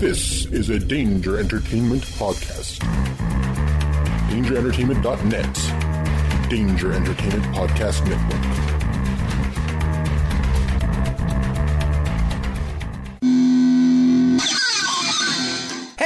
This is a Danger Entertainment podcast. DangerEntertainment.net. Danger Entertainment Podcast Network.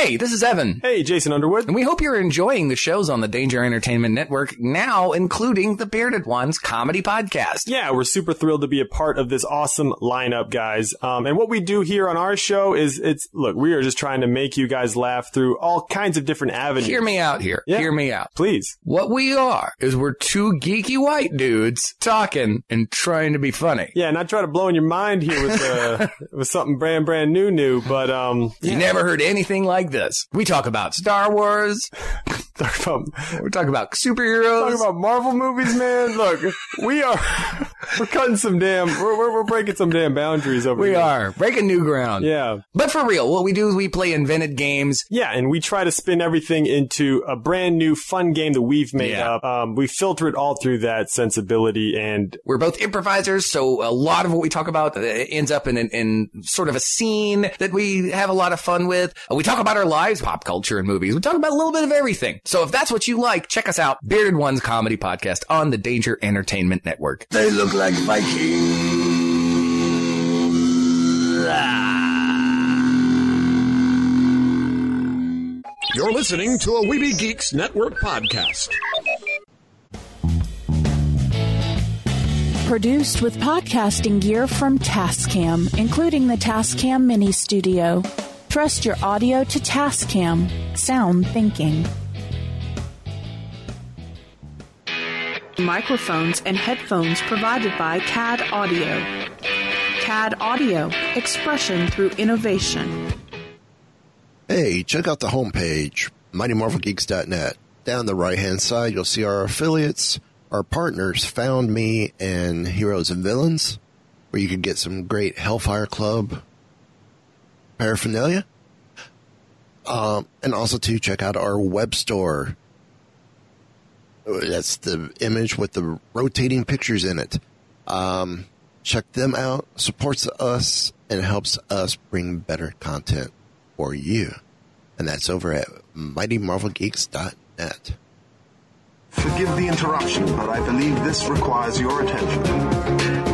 Hey, this is Evan. Hey, Jason Underwood. And we hope you're enjoying the shows on the Danger Entertainment Network, now including the Bearded Ones comedy podcast. Yeah, we're super thrilled to be a part of this awesome lineup, guys. Um, and what we do here on our show is it's, look, we are just trying to make you guys laugh through all kinds of different avenues. Hear me out here. Yeah. Hear me out. Please. What we are is we're two geeky white dudes talking and trying to be funny. Yeah, not try to blow in your mind here with, uh, with something brand, brand new, new, but, um, You never heard anything like this. We talk about Star Wars. talk about, We talk about superheroes. talk about Marvel movies, man. Look, we are, we're cutting some damn, we're, we're, we're breaking some damn boundaries over we here. We are breaking new ground. Yeah. But for real, what we do is we play invented games. Yeah, and we try to spin everything into a brand new fun game that we've made Yeah. up. Um, we filter it all through that sensibility and We're both improvisers, so a lot of what we talk about uh, ends up in, in, in sort of a scene that we have a lot of fun with. Uh, We talk about our lives, pop culture, and movies. We talk about a little bit of everything. So if that's what you like, check us out, Bearded Ones Comedy Podcast on the Danger Entertainment Network. They look like Vikings. You're listening to a Weeby Geeks Network podcast. Produced with podcasting gear from Tascam, including the Tascam Mini Studio. Trust your audio to Tascam. Sound thinking. Microphones and headphones provided by CAD Audio. CAD Audio, expression through innovation. Hey, check out the homepage, MightyMarvelGeeks.net. Down the right hand side, you'll see our affiliates, our partners, Found Me and Heroes and Villains, where you can get some great Hellfire Club paraphernalia. Um, and also to check out our web store. That's the image with the rotating pictures in it. Um, check them out, supports us, and helps us bring better content for you. And that's over at MightyMarvelGeeks.net. Forgive the interruption, but I believe this requires your attention.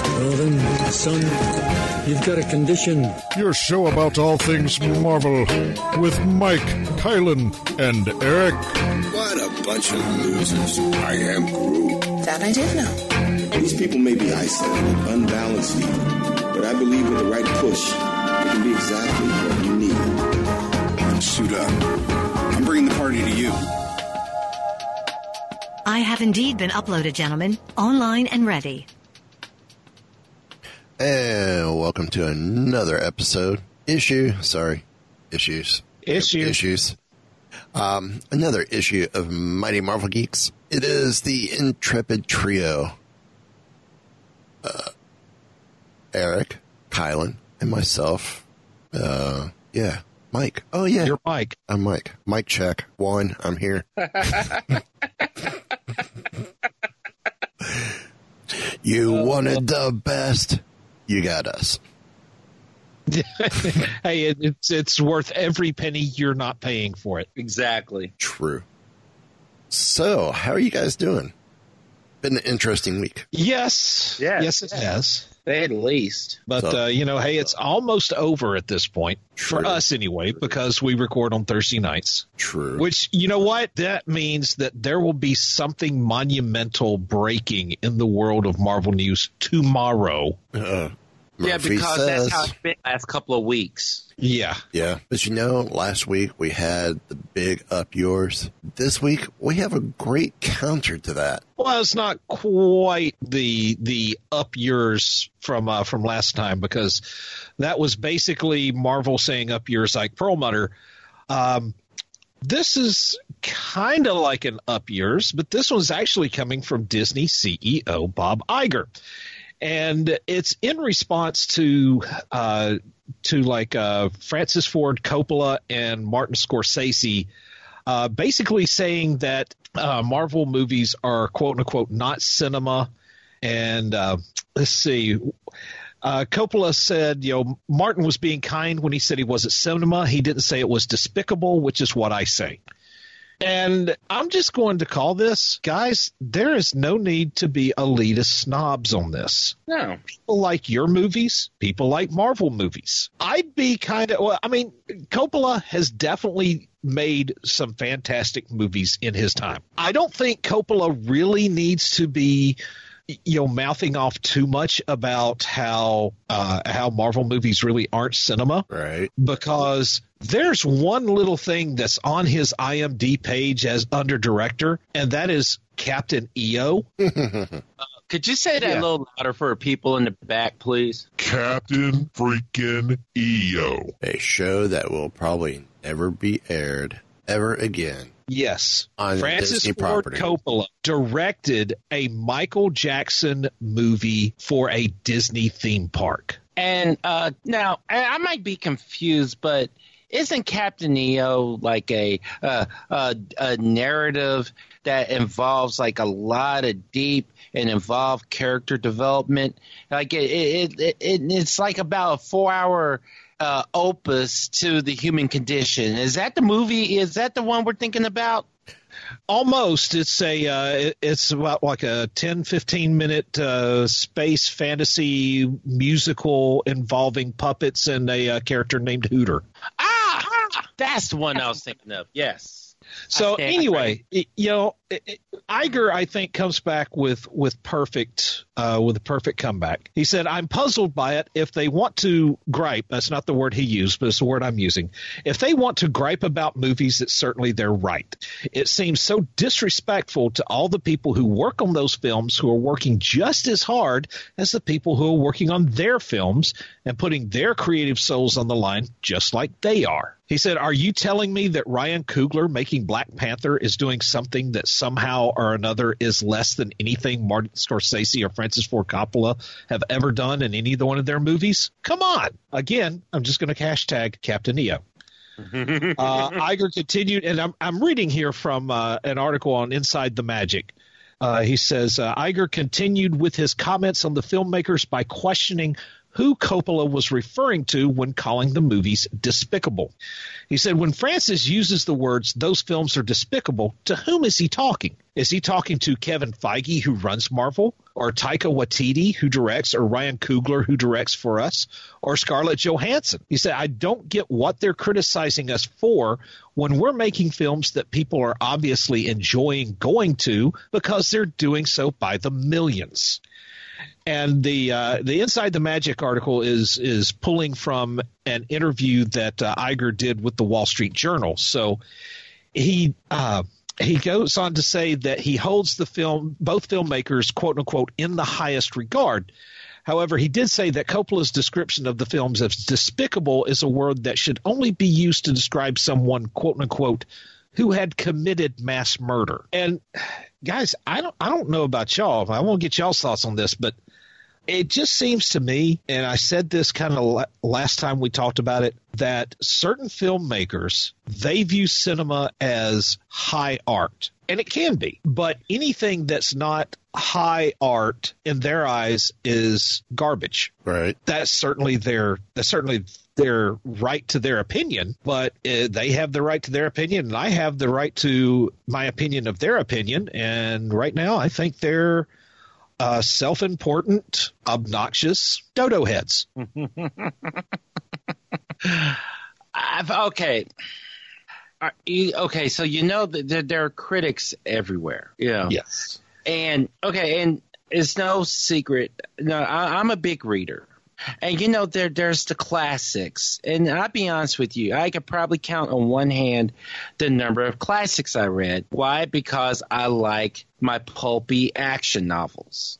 Well then, son, you've got a condition. Your show about all things Marvel with Mike, Kylan, and Eric. What a bunch of losers. I am Groot. That I did know. These people may be isolated, unbalanced even, but I believe with the right push, it can be exactly what you need. Suit up. I'm bringing the party to you. I have indeed been uploaded, gentlemen, online and ready. And welcome to another episode. Issue, sorry, issues. Issue. Issues. Um, another issue of Mighty Marvel Geeks. It is the Intrepid Trio. Uh, Eric, Kylan, and myself. Uh, yeah, Mike. Oh yeah, You're Mike. I'm Mike. Mike check. One, I'm here. you wanted the best. You got us. hey, it, it's it's worth every penny you're not paying for it. Exactly. True. So, how are you guys doing? Been an interesting week. Yes. Yes. Yes, it has. At least. But So- uh, you know, hey, it's almost over at this point for us anyway, because we record on Thursday nights. True. Which you know what that means that there will be something monumental breaking in the world of Marvel news tomorrow. Uh, Yeah, because says, that's how it's been the last couple of weeks. Yeah. Yeah, but you know, last week we had the big up yours. This week we have a great counter to that. Well, it's not quite the the up yours from uh, from last time because that was basically Marvel saying up yours like Perlmutter. Um, this is kind of like an up yours, but this one's actually coming from Disney CEO Bob Iger. And it's in response to uh, to like uh, Francis Ford Coppola and Martin Scorsese, uh, basically saying that uh, Marvel movies are quote unquote not cinema. And uh, let's see, uh, Coppola said, you know, Martin was being kind when he said he wasn't cinema. He didn't say it was despicable, which is what I say. And I'm just going to call this, guys, there is no need to be elitist snobs on this. No. People like your movies, people like Marvel movies. I'd be kind of, well, I mean, Coppola has definitely made some fantastic movies in his time. I don't think Coppola really needs to be you know mouthing off too much about how uh, how Marvel movies really aren't cinema, right? Because there's one little thing that's on his IMDb page as under director, and that is Captain EO. Could you say that Yeah. a little louder for people in the back, please? Captain freaking EO. A show that will probably never be aired ever again. Yes. On Francis Disney Ford property. Coppola directed a Michael Jackson movie for a Disney theme park. And uh, now I, I might be confused, but isn't Captain EO like a uh, a, a narrative that involves like a lot of deep and involved character development? Like it, it, it, it it's like about a four hour uh, opus to the human condition. Is that the movie? Is that the one we're thinking about? Almost. It's a. Uh, it's about like a 10, 15 minute uh, space fantasy musical involving puppets and a uh, character named Hooter. Ah, that's the one I was thinking of. Yes. So anyway, you know, Iger I think comes back with with perfect uh, with a perfect comeback. He said, "I'm puzzled by it. If they want to gripe, that's not the word he used, but it's the word I'm using. If they want to gripe about movies, it's certainly their right. It seems so disrespectful to all the people who work on those films who are working just as hard as the people who are working on their films and putting their creative souls on the line just like they are." He said, Are you telling me that Ryan Coogler making Black Panther is doing something that somehow or another is less than anything Martin Scorsese or Francis Ford Coppola have ever done in any one of their movies? Come on. Again, I'm just going to hashtag Captain EO. uh, Iger continued, and I'm, I'm reading here from uh, an article on Inside the Magic. Uh, he says uh, Iger continued with his comments on the filmmakers by questioning who Coppola was referring to when calling the movies despicable. He said, when Francis uses the words, those films are despicable, to whom is he talking? Is he talking to Kevin Feige, who runs Marvel, or Taika Waititi, who directs, or Ryan Coogler, who directs for us, or Scarlett Johansson? He said, I don't get what they're criticizing us for when we're making films that people are obviously enjoying going to because they're doing so by the millions and the uh, the Inside the Magic article is is pulling from an interview that uh, Iger did with the Wall Street Journal. So he uh, he goes on to say that he holds the film both filmmakers quote unquote in the highest regard. However, he did say that Coppola's description of the films as despicable is a word that should only be used to describe someone quote unquote who had committed mass murder. And guys, I don't I don't know about y'all. I won't get y'all's thoughts on this, but it just seems to me, and I said this kind of la- last time we talked about it, that certain filmmakers they view cinema as high art, and it can be, but anything that's not high art in their eyes is garbage. Right. That's certainly their that's certainly their right to their opinion, but uh, they have the right to their opinion, and I have the right to my opinion of their opinion. And right now, I think they're uh, self-important, obnoxious dodo heads. I've, okay. Are you, okay, so you know that there, there are critics everywhere. Yeah. Yes. And okay, and it's no secret. No, I, I'm a big reader, and you know there there's the classics. And I'll be honest with you, I could probably count on one hand the number of classics I read. Why? Because I like my pulpy action novels.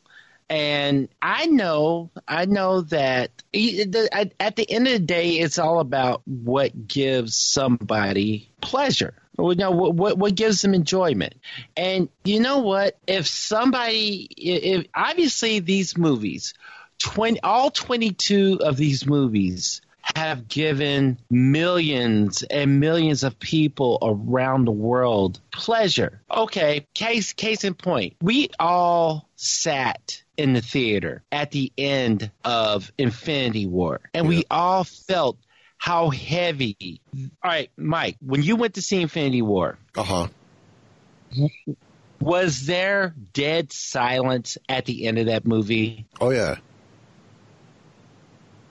And I know, I know that at the end of the day, it's all about what gives somebody pleasure. You know, what, what gives them enjoyment. And you know what? If somebody, if obviously these movies, 20, all 22 of these movies have given millions and millions of people around the world pleasure. Okay, case case in point. We all sat in the theater at the end of Infinity War and yeah. we all felt how heavy. All right, Mike, when you went to see Infinity War, uh-huh. Was there dead silence at the end of that movie? Oh yeah.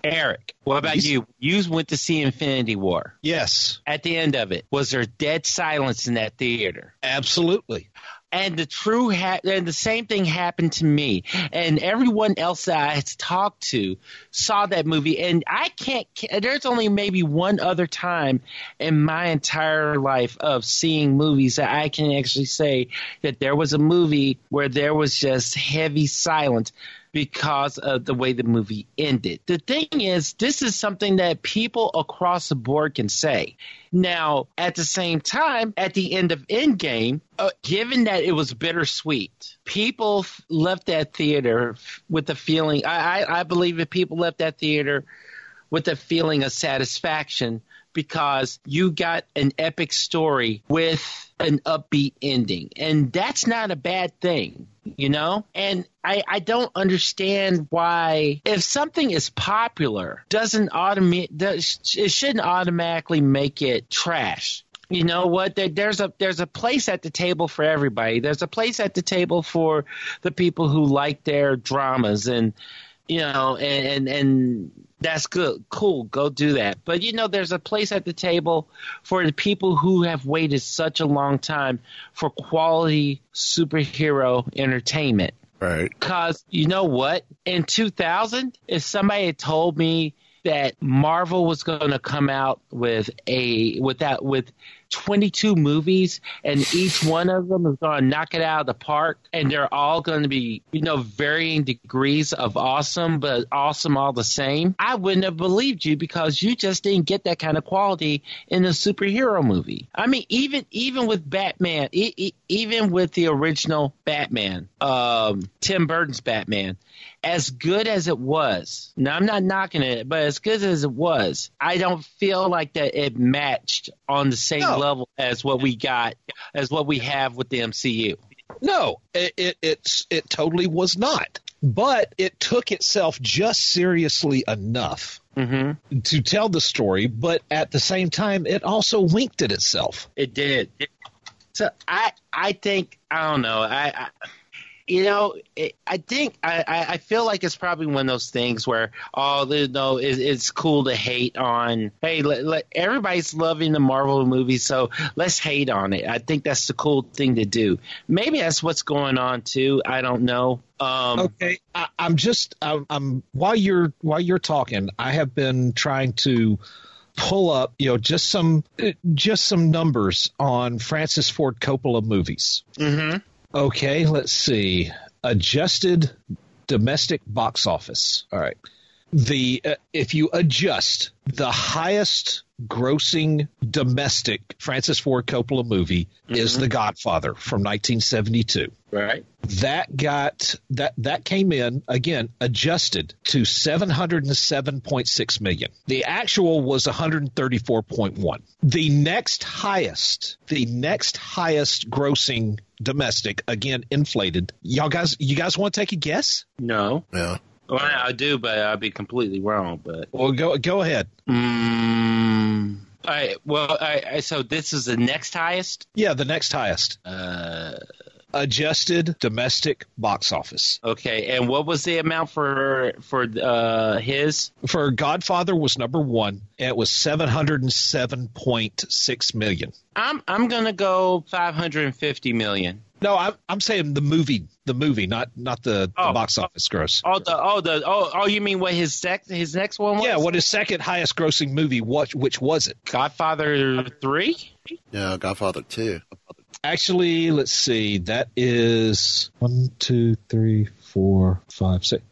Eric, what about you? You went to see Infinity War. Yes. At the end of it, was there dead silence in that theater? Absolutely. And the true ha- and the same thing happened to me and everyone else that I talked to saw that movie and I can't there's only maybe one other time in my entire life of seeing movies that I can actually say that there was a movie where there was just heavy silence because of the way the movie ended. The thing is, this is something that people across the board can say. Now, at the same time, at the end of Endgame, uh, given that it was bittersweet, people f- left that theater f- with the feeling. I, I, I believe that people left that theater with a feeling of satisfaction because you got an epic story with an upbeat ending. And that's not a bad thing, you know? And I, I don't understand why, if something is popular, doesn't automate, does, it shouldn't automatically make it trash. You know what? There, there's a there's a place at the table for everybody. There's a place at the table for the people who like their dramas and you know and and, and that's good. Cool. Go do that. But you know, there's a place at the table for the people who have waited such a long time for quality superhero entertainment. Right. Because you know what? In 2000, if somebody had told me that Marvel was going to come out with a with that with 22 movies, and each one of them is going to knock it out of the park, and they're all going to be, you know, varying degrees of awesome, but awesome all the same. I wouldn't have believed you because you just didn't get that kind of quality in a superhero movie. I mean, even even with Batman, e- e- even with the original Batman, um, Tim Burton's Batman, as good as it was, now I'm not knocking it, but as good as it was, I don't feel like that it matched on the same no. level as what we got, as what we have with the MCU. No, it, it it's it totally was not. But it took itself just seriously enough mm-hmm. to tell the story, but at the same time, it also winked at itself. It did. So I I think I don't know I, I you know, it, I think I, I feel like it's probably one of those things where oh, you know, it, it's cool to hate on. Hey, let, let, everybody's loving the Marvel movie, so let's hate on it. I think that's the cool thing to do. Maybe that's what's going on too. I don't know. Um, okay, I, am just I'm, I'm while you're while you're talking, I have been trying to pull up, you know, just some just some numbers on Francis Ford Coppola movies. Mm-hmm. Okay, let's see. Adjusted domestic box office. All right. The uh, if you adjust the highest grossing domestic Francis Ford Coppola movie mm-hmm. is The Godfather from 1972. Right. That got that that came in again adjusted to 707.6 million. The actual was 134.1. The next highest, the next highest grossing domestic again inflated. Y'all guys you guys want to take a guess? No. Yeah. Well, I do, but I'd be completely wrong. But well, go go ahead. Mm, all right. Well, all right, so this is the next highest. Yeah, the next highest. Uh, adjusted domestic box office. Okay, and what was the amount for for uh, his? For Godfather was number one. It was seven hundred and seven point six million. I'm I'm gonna go five hundred and fifty million. No, I'm I'm saying the movie, the movie, not not the, oh. the box office gross. Oh, the oh the oh oh you mean what his sec, his next one was? Yeah, what his second highest grossing movie? What which was it? Godfather three. No, Godfather two. Actually, let's see. That is one, two, three, four, five, six.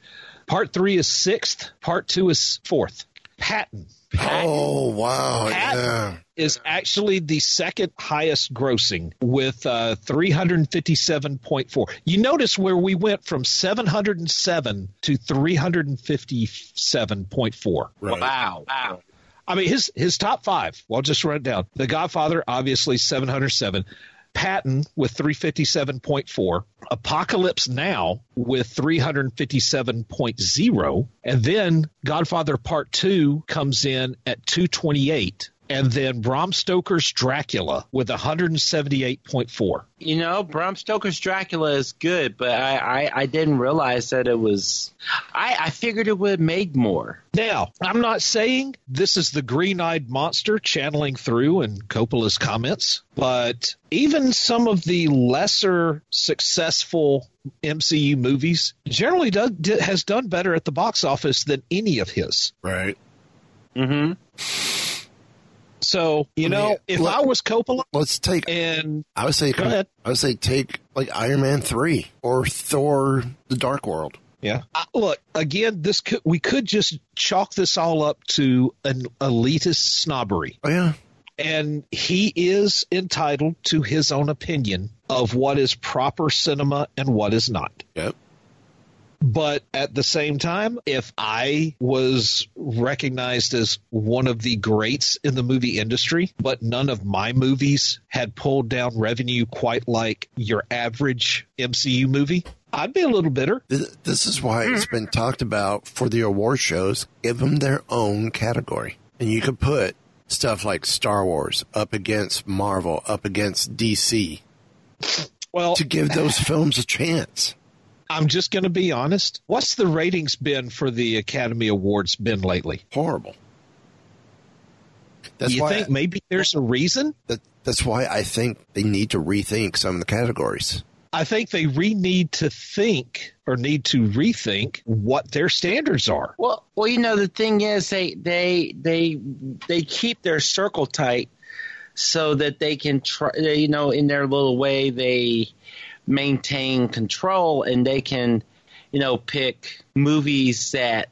Part three is sixth. Part two is fourth. Patton. Oh wow! Patton Yeah. is actually the second highest grossing with uh, 357.4. You notice where we went from 707 to 357.4. Wow. Wow. I mean, his his top five. Well, I'll just run it down. The Godfather, obviously 707. Patton with 357.4. Apocalypse Now with 357.0. And then Godfather Part 2 comes in at 228. And then Bram Stoker's Dracula with 178.4. You know, Bram Stoker's Dracula is good, but I, I, I didn't realize that it was. I, I figured it would have made more. Now, I'm not saying this is the green eyed monster channeling through in Coppola's comments, but even some of the lesser successful MCU movies generally does, has done better at the box office than any of his. Right. Mm-hmm. So, you I mean, know, if look- I was Coppola Let's take. and I would say. Go ahead. I would say take like Iron Man three or Thor: The Dark World. Yeah. Uh, look, again, this could we could just chalk this all up to an elitist snobbery. Oh yeah. And he is entitled to his own opinion of what is proper cinema and what is not. Yep. But at the same time, if I was recognized as one of the greats in the movie industry, but none of my movies had pulled down revenue quite like your average MCU movie, I'd be a little bitter. This, is why it's been talked about for the award shows. Give them their own category, and you could put stuff like Star Wars up against Marvel, up against DC, Well, to give those films a chance. I'm just going to be honest. What's the ratings been for the Academy Awards been lately? Horrible. That's you why think maybe there's a reason? that, that's why I think they need to rethink some of the categories. I think they re need to think or need to rethink what their standards are. Well, well, you know, the thing is, they they they they keep their circle tight so that they can try. You know, in their little way, they maintain control and they can, you know, pick movies that.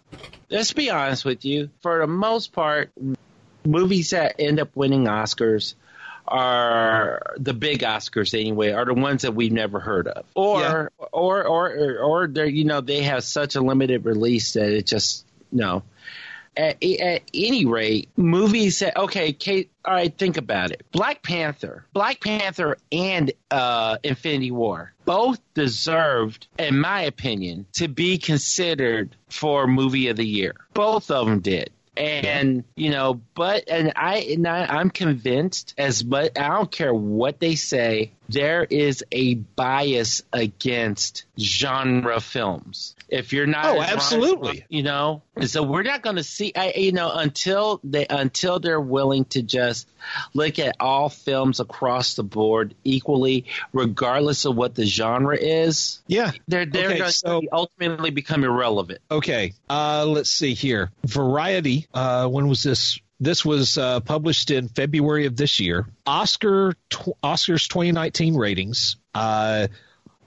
Let's be honest with you. For the most part, movies that end up winning Oscars are the big Oscars anyway are the ones that we've never heard of, or or or or, or they're you know they have such a limited release that it just no. At, at any rate, movies that okay, Kate. All right, think about it. Black Panther, Black Panther, and uh, Infinity War both deserved, in my opinion, to be considered for movie of the year. Both of them did. And you know, but and I and I, I'm convinced as but I don't care what they say. There is a bias against genre films. If you're not, Oh, absolutely. you know, and so we're not going to see. I, you know, until they until they're willing to just look at all films across the board equally, regardless of what the genre is. Yeah. They're they're Okay, going so- to ultimately become irrelevant. Okay, uh, let's see here. Variety. Uh, when was this? This was uh, published in February of this year. Oscar tw- Oscars 2019 ratings. Uh,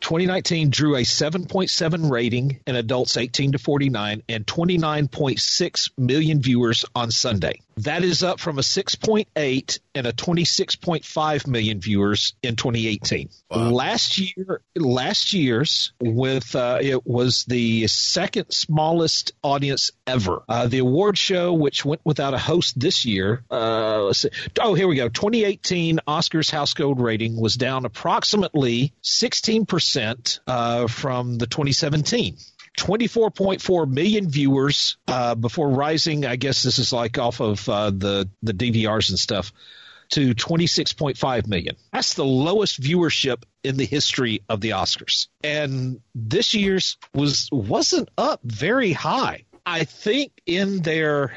2019 drew a 7.7 rating in adults 18 to 49 and 29.6 million viewers on Sunday. That is up from a 6.8 and a 26.5 million viewers in 2018. Last year, last year's with uh, it was the second smallest audience ever. Uh, the award show, which went without a host this year, uh, oh here we go. 2018 Oscars House Gold rating was down approximately 16 percent uh, from the 2017. 24.4 million viewers uh, before rising. I guess this is like off of uh, the the DVRs and stuff to 26.5 million. That's the lowest viewership in the history of the Oscars. And this year's was wasn't up very high. I think in their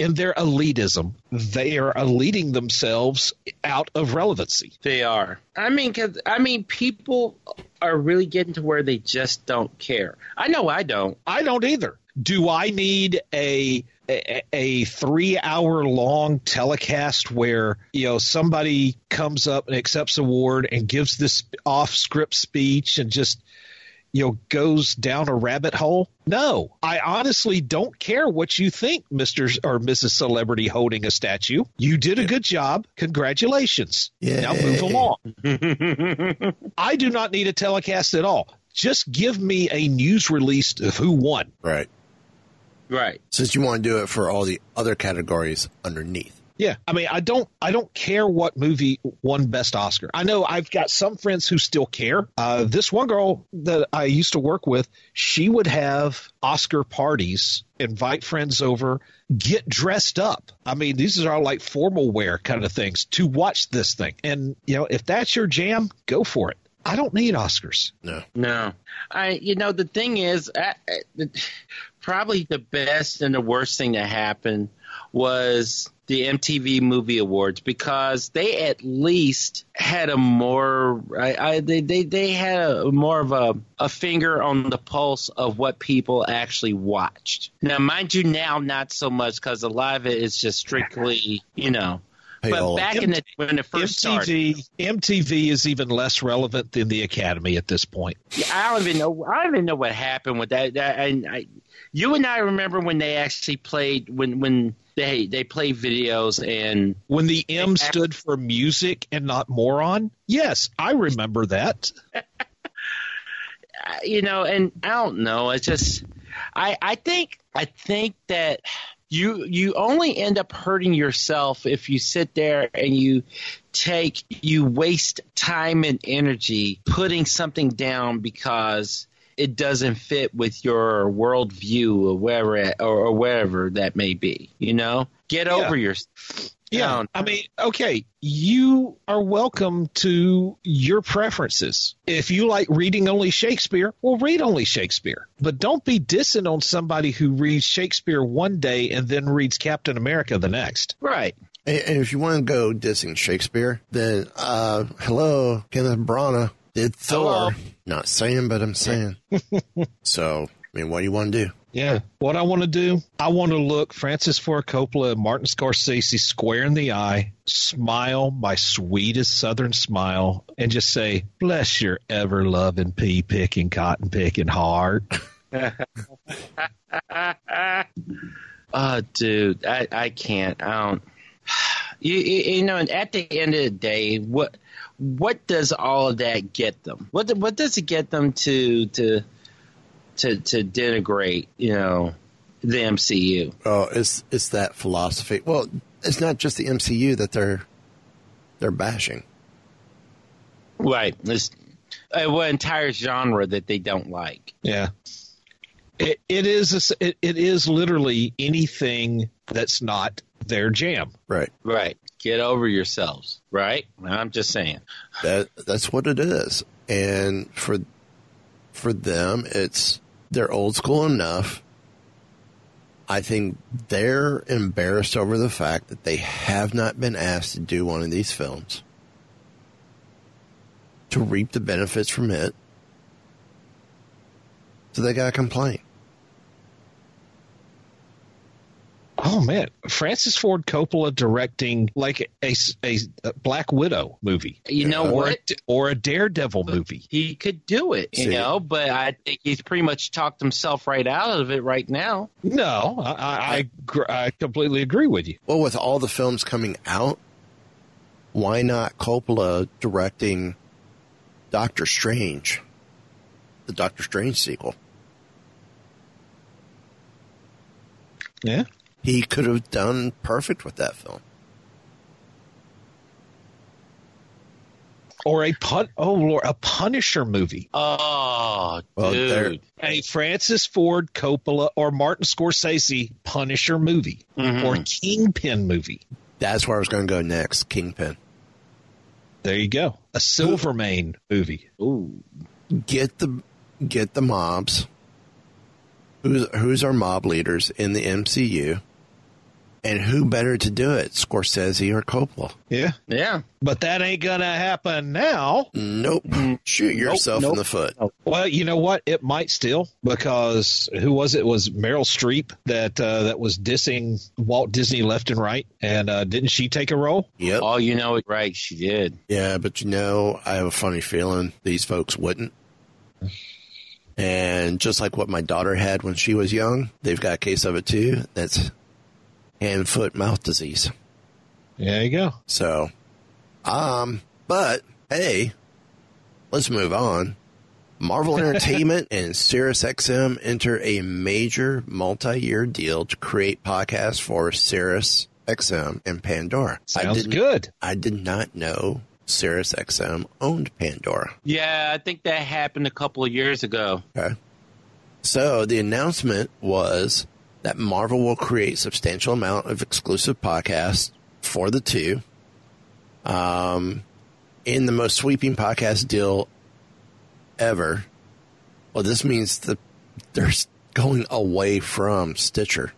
in their elitism, they are eluding themselves out of relevancy. They are. I mean, cause I mean, people are really getting to where they just don't care. I know I don't. I don't either. Do I need a a, a three hour long telecast where you know somebody comes up and accepts award and gives this off script speech and just you know goes down a rabbit hole? No. I honestly don't care what you think mr or mrs celebrity holding a statue. You did a good job. Congratulations. Yeah. now move along. I do not need a telecast at all. Just give me a news release of who won. Right. Right. Since you want to do it for all the other categories underneath. Yeah, I mean, I don't, I don't care what movie won Best Oscar. I know I've got some friends who still care. Uh, this one girl that I used to work with, she would have Oscar parties, invite friends over, get dressed up. I mean, these are all like formal wear kind of things to watch this thing. And you know, if that's your jam, go for it. I don't need Oscars. No. No, I. You know, the thing is, I, I, probably the best and the worst thing that happened was the MTV Movie Awards because they at least had a more. I, I they, they they had a more of a a finger on the pulse of what people actually watched. Now, mind you, now not so much because a lot of it is just strictly, you know. But Payola. back in the when it first started, MTV, MTV is even less relevant than the Academy at this point. Yeah, I don't even know. I don't even know what happened with that. that and I, you and I remember when they actually played when when they they play videos and When the M stood for music and not moron? Yes, I remember that. uh, you know, and I don't know. It's just I I think I think that you you only end up hurting yourself if you sit there and you take you waste time and energy putting something down because it doesn't fit with your worldview or wherever or, or wherever that may be. You know, get over your. Yeah, I mean, okay, you are welcome to your preferences. If you like reading only Shakespeare, well, read only Shakespeare. But don't be dissing on somebody who reads Shakespeare one day and then reads Captain America the next. Right. And, and if you want to go dissing Shakespeare, then uh, hello, Kenneth Branagh did Thor. Not saying, but I'm saying. so, I mean, what do you want to do? Yeah. What I want to do, I want to look Francis Ford Coppola and Martin Scorsese square in the eye, smile my sweetest southern smile, and just say, bless your ever loving pea picking, cotton picking heart. Oh, dude, I, I can't. I don't. You, you you know, at the end of the day, what what does all of that get them? What what does it get them to to to to denigrate? You know, the MCU. Oh, it's it's that philosophy. Well, it's not just the MCU that they're they're bashing. Right. This uh, what entire genre that they don't like. Yeah. It, it is a s it, it is literally anything that's not their jam. Right. Right. Get over yourselves. Right. I'm just saying. That that's what it is. And for for them, it's they're old school enough. I think they're embarrassed over the fact that they have not been asked to do one of these films to reap the benefits from it. So they got to complain. Oh man, Francis Ford Coppola directing like a, a, a Black Widow movie. You know or what? A, or a Daredevil movie. He could do it, you See? know, but I think he's pretty much talked himself right out of it right now. No, I I, I, I completely agree with you. Well, with all the films coming out, why not Coppola directing Doctor Strange, the Doctor Strange sequel? Yeah. He could have done perfect with that film. Or a pun oh Lord, a Punisher movie. Oh, Well, dude. A Francis Ford Coppola or Martin Scorsese Punisher movie Mhm. or Kingpin movie. That's where I was going to go next. Kingpin. There you go. A Silvermane movie. Ooh. Get the get the mobs. Who's who's our mob leaders in the MCU? And who better to do it, Scorsese or Coppola? Yeah. Yeah. But that ain't going to happen now. Nope. Shoot yourself nope. in the foot. Well, you know what? It might still because who was it? it was Meryl Streep that uh, that was dissing Walt Disney left and right, and uh, didn't she take a role? Yep. Oh, you know it right. She did. Yeah, but you know, I have a funny feeling these folks wouldn't. And just like what my daughter had when she was young, they've got a case of it too. That's hand, foot, mouth disease. There you go. So, um, but hey, let's move on. Marvel Entertainment and SiriusXM enter a major multi-year deal to create podcasts for SiriusXM and Pandora. Sounds I good. I did not know SiriusXM owned Pandora. Yeah, I think that happened a couple of years ago. Okay. So the announcement was that Marvel will create substantial amount of exclusive podcasts for the two. Um, in the most sweeping podcast deal ever. Well, this means that they're going away from Stitcher.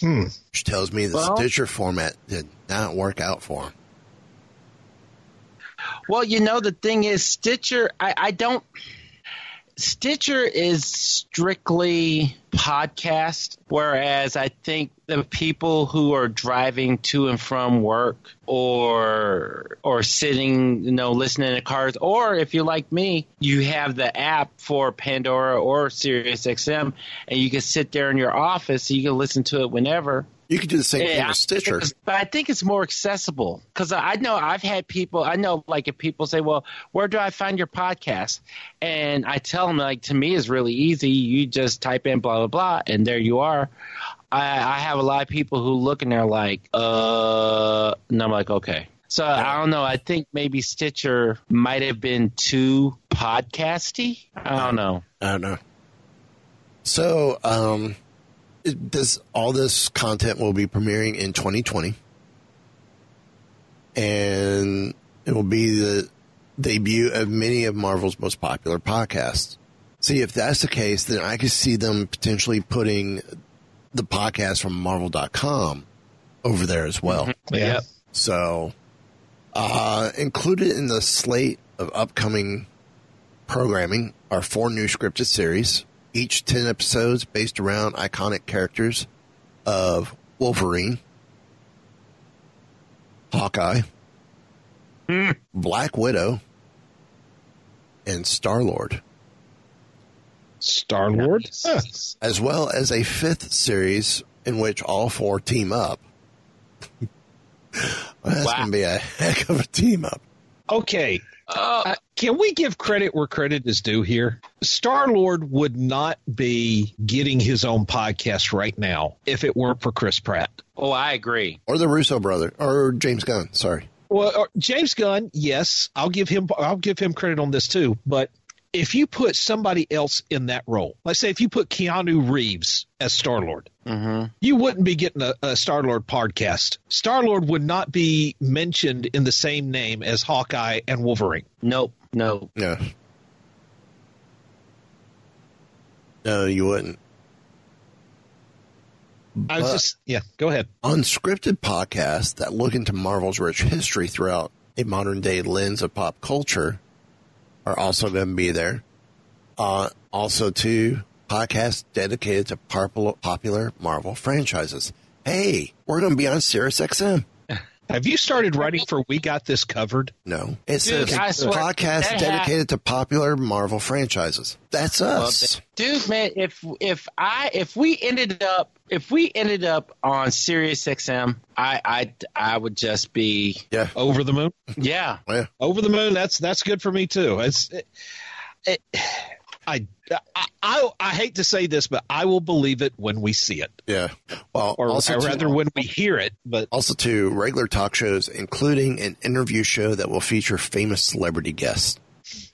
Hmm. Which tells me the Well- Stitcher format did not work out for them. Well, you know, the thing is, Stitcher, I, I don't. Stitcher is strictly podcast, whereas I think the people who are driving to and from work or or sitting, you know, listening to cars, or if you're like me, you have the app for Pandora or SiriusXM, and you can sit there in your office, you can listen to it whenever. You could do the same thing with Stitcher. But I think it's more accessible because I know I've had people. I know, like, if people say, "Well, where do I find your podcast?" and I tell them, like, to me, it's really easy. You just type in blah blah blah, and there you are. I, I have a lot of people who look and they're like, "Uh," and I'm like, "Okay." So I don't know. I think maybe Stitcher might have been too podcasty. I don't know. I don't know. So, um, this all this content will be premiering in 2020, and it will be the debut of many of Marvel's most popular podcasts. See, if that's the case, then I could see them potentially putting the podcast from Marvel.com over there as well. Yeah. So, uh, included in the slate of upcoming programming are four new scripted series, each 10 episodes based around iconic characters of Wolverine, Hawkeye, hmm. Black Widow, and Star Lord, Star Lord. as well as a fifth series in which all four team up. Well, that's going to be a heck of a team up. Okay. Uh, can we give credit where credit is due here? Star Lord would not be getting his own podcast right now if it weren't for Chris Pratt. Oh, I agree. Or the Russo brother, or James Gunn, sorry. Well, uh, James Gunn, yes, I'll give him I'll give him credit on this too. But if you put somebody else in that role, let's say if you put Keanu Reeves as Star Lord, Mm-hmm. you wouldn't be getting a, a Star Lord podcast. Star Lord would not be mentioned in the same name as Hawkeye and Wolverine. Nope. No. Yeah. No, you wouldn't. I was But- just yeah. Go ahead. Unscripted podcasts that look into Marvel's rich history throughout a modern day lens of pop culture are also going to be there. Uh, also, two podcasts dedicated to popular, Marvel franchises. Hey, we're going to be on Sirius XM. Have you started writing for We Got This Covered? No, it Dude, says podcast that dedicated to popular Marvel franchises. That's us. dude man if if i if we ended up if we ended up on sirius xm i i i would just be yeah Over the moon. yeah yeah. Over the moon. That's that's good for me too. It's it, it, I, I I I hate to say this, but I will believe it when we see it, Yeah. Well, or, also or too- rather when we hear it. But Also, to regular talk shows, including an interview show that will feature famous celebrity guests.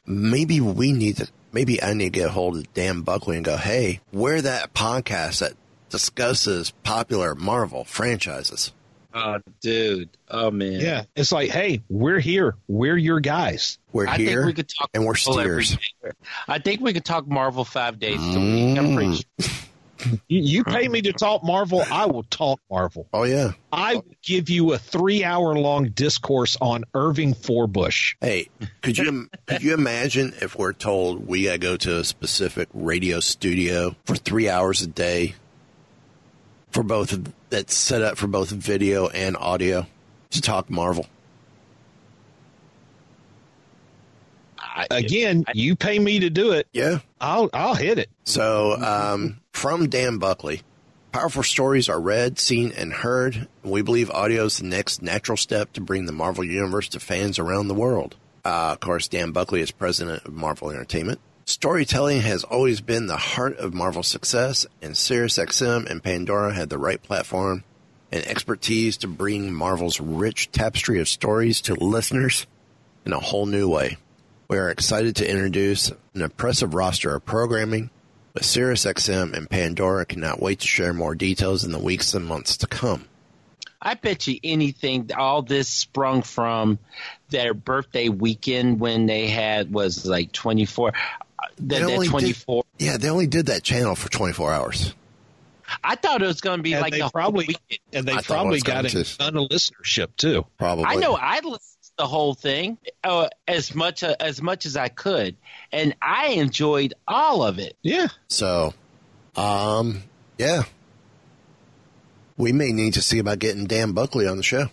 Maybe we need to, maybe I need to get a hold of Dan Buckley and go, hey, we're that podcast that discusses popular Marvel franchises. Oh dude oh man yeah, it's like, hey, we're here. We're your guys. We're I here think we could talk and we're Marvel every steers. I think we could talk Marvel five days a week. I'm pretty Mm. You, you pay me to talk Marvel, I will talk Marvel. Oh yeah. I will give you a three hour long discourse on Irving Forbush. Hey, could you could you imagine if we're told we gotta go to a specific radio studio for three hours a day for both that's set up for both video and audio to talk Marvel? Again, you pay me to do it. Yeah. I'll I'll hit it. So, um, from Dan Buckley, powerful stories are read, seen, and heard. We believe audio is the next natural step to bring the Marvel Universe to fans around the world. Uh, of course, Dan Buckley is president of Marvel Entertainment. Storytelling has always been the heart of Marvel's success, and SiriusXM and Pandora had the right platform and expertise to bring Marvel's rich tapestry of stories to listeners in a whole new way. We are excited to introduce an impressive roster of programming, but SiriusXM and Pandora cannot wait to share more details in the weeks and months to come. I bet you anything. All this sprung from their birthday weekend when they had was like twenty four. They That, that only twenty did- four. Yeah, they only did that channel for 24 hours. I thought it was going to be And like they the whole probably weekend. and they I probably got going a to. ton of listenership too. Probably. I know I listened to the whole thing uh, as much uh, as much as I could, and I enjoyed all of it. Yeah. So, um, yeah. We may need to see about getting Dan Buckley on the show.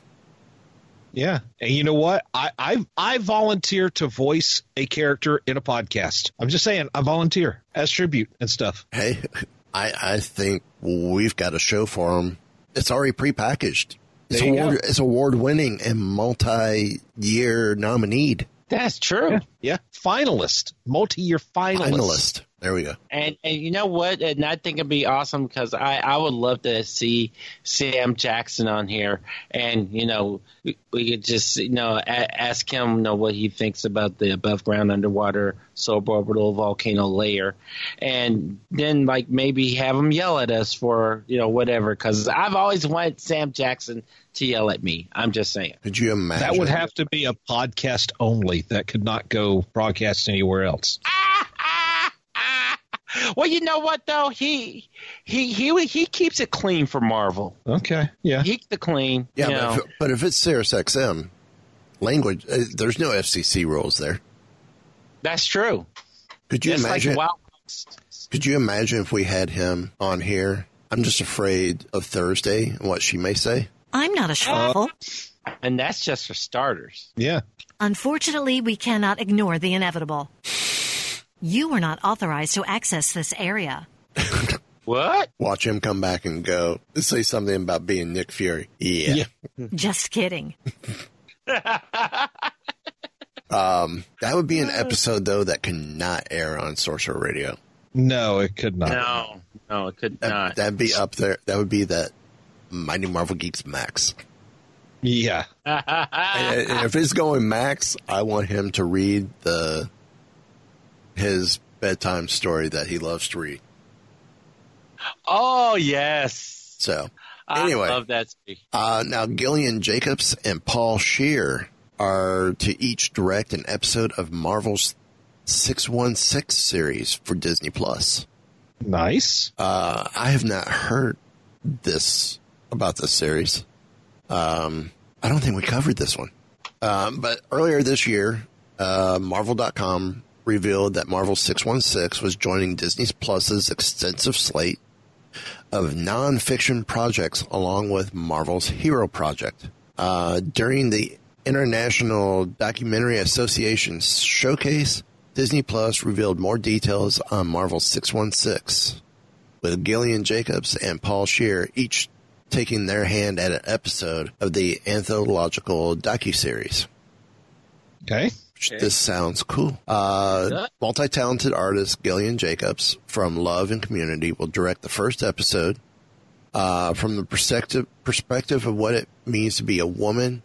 Yeah. And you know what? I, I I volunteer to voice a character in a podcast. I'm just saying, I volunteer as tribute and stuff. Hey, I, I think we've got a show for him. It's already prepackaged. It's award, go. it's award winning and multi year nominee. That's true. Yeah. yeah. Finalist. Multi year finalist. Finalist. There we go. And and you know what? And I think it'd be awesome because I I would love to see Sam Jackson on here, and you know we, we could just you know a, ask him you know what he thinks about the above ground, underwater, suborbital volcano layer, and then like maybe have him yell at us for you know whatever. Because I've always wanted Sam Jackson to yell at me. I'm just saying. Could you imagine? That would have to be a podcast only. That could not go broadcast anywhere else. Ah! Well, you know what though he he he he keeps it clean for Marvel. Okay. Yeah. He keeps it clean. Yeah, you know. but if, but if it's Sirius XM, language, uh, there's no FCC rules there. That's true. Could you Just imagine? like Wild Could you imagine if we had him on here? I'm just afraid of Thursday and what she may say. I'm not a schwaffle. and that's just for starters. Yeah. Unfortunately, we cannot ignore the inevitable. You were not authorized to access this area. What? Watch him come back and go say something about being Nick Fury. Yeah. Just kidding. Um, that would be an episode though that cannot air on Sorcerer Radio. No, it could not. No, no, it could not. That'd be up there. That would be that Mighty Marvel Geeks Max. Yeah. and, and if it's going Max, I want him to read the his bedtime story that he loves to read. oh yes. So anyway, I anyway, love that. Uh, now, Gillian Jacobs and Paul Scheer are to each direct an episode of Marvel's 616 series for Disney Plus. Nice. Uh, I have not heard this about this series. Um, I don't think we covered this one. Um, but earlier this year, uh, Marvel.com revealed that Marvel 616 was joining Disney Plus's extensive slate of nonfiction projects along with Marvel's Hero Project. Uh, during the International Documentary Association showcase, Disney Plus revealed more details on Marvel 616, with Gillian Jacobs and Paul Scheer each taking their hand at an episode of the anthological docuseries. Okay. This sounds cool. Uh, multi-talented artist Gillian Jacobs from Love and Community will direct the first episode uh, from the perspective perspective of what it means to be a woman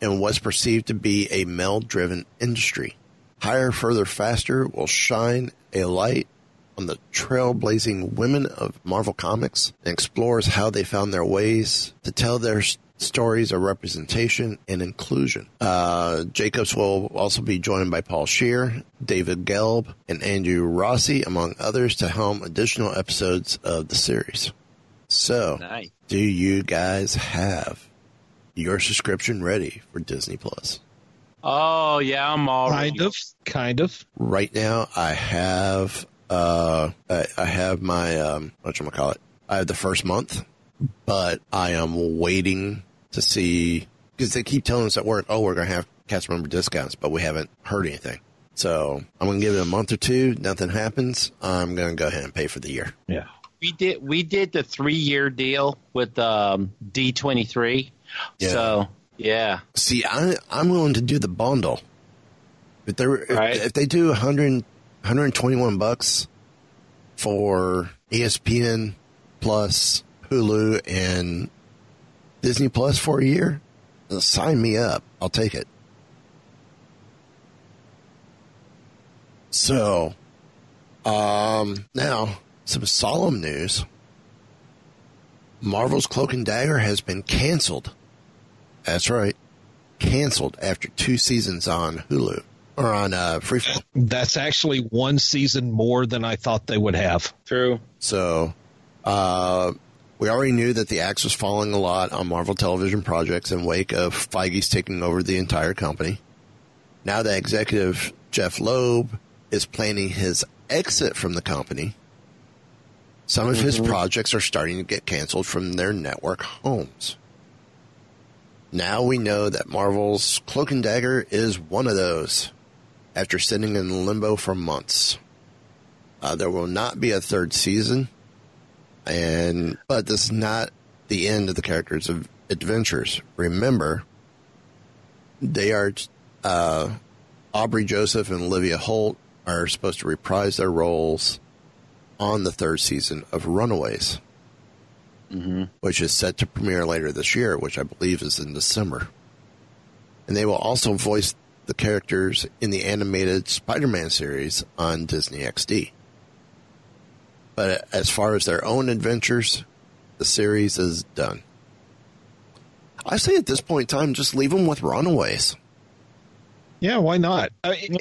in what's perceived to be a male-driven industry. Higher, further, faster will shine a light on the trailblazing women of Marvel Comics and explores how they found their ways to tell their stories of representation and inclusion. Uh, Jacobs will also be joined by Paul Scheer, David Gelb, and Andrew Rossi, among others, to helm additional episodes of the series. So, Nice. do you guys have your subscription ready for Disney Plus? Oh yeah, I'm all Kind of, kind of. Right now, I have uh, I, I have my um, what call it? I have the first month, but I am waiting to see because they keep telling us at work, oh, we're gonna have cast member discounts, but we haven't heard anything. So I'm gonna give it a month or two. Nothing happens. I'm gonna go ahead and pay for the year. Yeah. We did we did the three year deal with um, D twenty three. Yeah. So yeah. See, I, I'm willing to do the bundle. If they were, Right. if, if they do 100, 121 bucks for ESPN plus Hulu and Disney Plus for a year, sign me up. I'll take it. So, um, now some solemn news. Marvel's Cloak and Dagger has been canceled. That's right. Canceled after two seasons on Hulu or on uh, Freeform. That's actually one season more than I thought they would have. True. So, uh, we already knew that the axe was falling a lot on Marvel television projects in wake of Feige's taking over the entire company. Now that executive Jeph Loeb is planning his exit from the company, some of his Mhm. projects are starting to get canceled from their network homes. Now we know that Marvel's Cloak and Dagger is one of those after sitting in limbo for months. Uh, there will not be a third season, and but this is not the end of the characters' of adventures. Remember, they are uh, Aubrey Joseph and Olivia Holt are supposed to reprise their roles on the third season of Runaways, Mm-hmm. which is set to premiere later this year, which I believe is in December. And they will also voice the characters in the animated Spider-Man series on Disney XD. But as far as their own adventures, the series is done. I say at this point in time, just leave them with Runaways. Yeah, why not? I mean,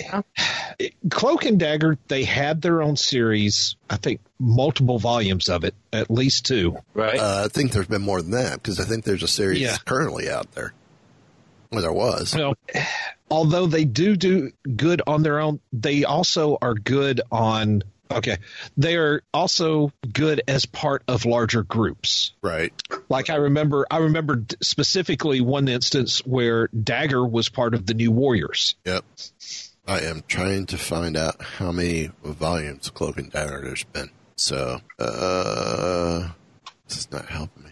it- Cloak and Dagger, they had their own series. I think multiple volumes of it, at least two. Right. Uh, I think there's been more than that because I think there's a series Yeah. currently out there. Well, there was. Well, although they do do good on their own, they also are good on. Okay, they are also good as part of larger groups. Right. Like I remember, I remember specifically one instance where Dagger was part of the New Warriors. Yep. I am trying to find out how many volumes of Cloak and Dagger there's been. So, uh, this is not helping me.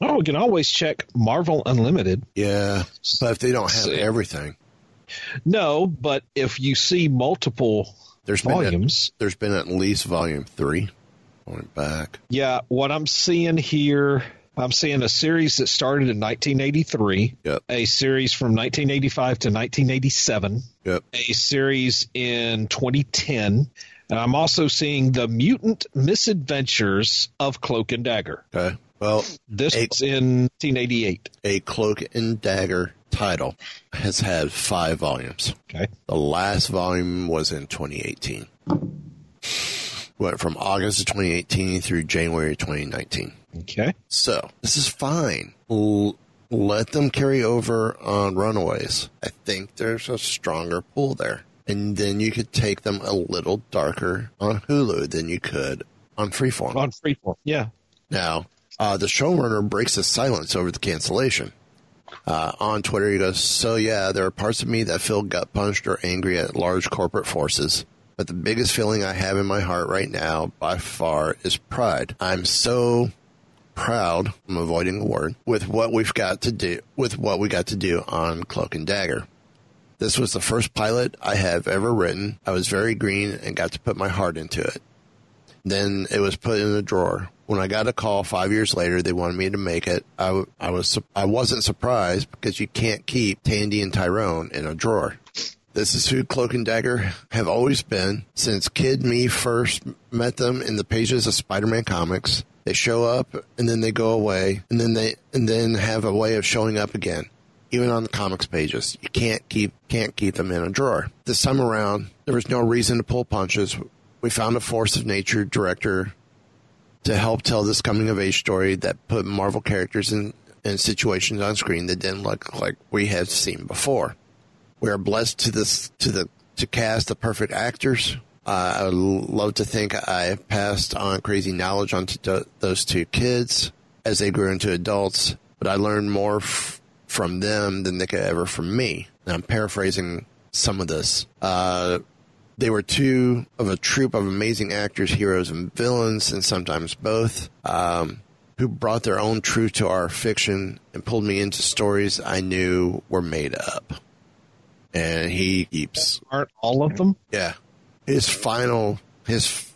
Oh, we can always check Marvel Unlimited. Yeah, but if they don't have everything, No, but if you see multiple there's volumes, been at, there's been at least volume three. Going back, Yeah, what I'm seeing here, I'm seeing a series that started in 1983, Yep. a series from 1985 to 1987, Yep. a series in 2010, and I'm also seeing the Mutant Misadventures of Cloak and Dagger. Okay. Well, This a, was in 1988. a Cloak and Dagger title has had five volumes. Okay. The last volume was in 2018. Went from August of 2018 through January 2019. Okay. So this is fine. L- let them carry over on Runaways. I think there's a stronger pull there. And then you could take them a little darker on Hulu than you could on Freeform. On Freeform. Yeah. Now, uh, the showrunner breaks his silence over the cancellation. Uh, on Twitter, he goes, So, yeah, there are parts of me that feel gut punched or angry at large corporate forces. But the biggest feeling I have in my heart right now, by far, is pride. I'm so proud, I'm avoiding the word, with what we've got to do, with what we got to do on Cloak and Dagger. This was the first pilot I have ever written. I was very green and got to put my heart into it. Then it was put in a drawer. When I got a call five years later, they wanted me to make it. I, I was I wasn't surprised because you can't keep Tandy and Tyrone in a drawer. This is who Cloak and Dagger have always been since Kid Me first met them in the pages of Spider-Man comics. They show up and then they go away and then they and then have a way of showing up again. Even on the comics pages, you can't keep can't keep them in a drawer. This time around, there was no reason to pull punches. We found a force of nature director to help tell this coming of age story that put Marvel characters in, in situations on screen that didn't look like we had seen before. We are blessed to this to the to cast the perfect actors. Uh, I would love to think I passed on crazy knowledge onto th- those two kids as they grew into adults, but I learned more f- from them than they could ever from me. And I'm paraphrasing some of this. Uh, they were two of a troupe of amazing actors, heroes, and villains, and sometimes both, um, who brought their own truth to our fiction and pulled me into stories I knew were made up. And he keeps. Aren't all of them? Yeah. His final, his,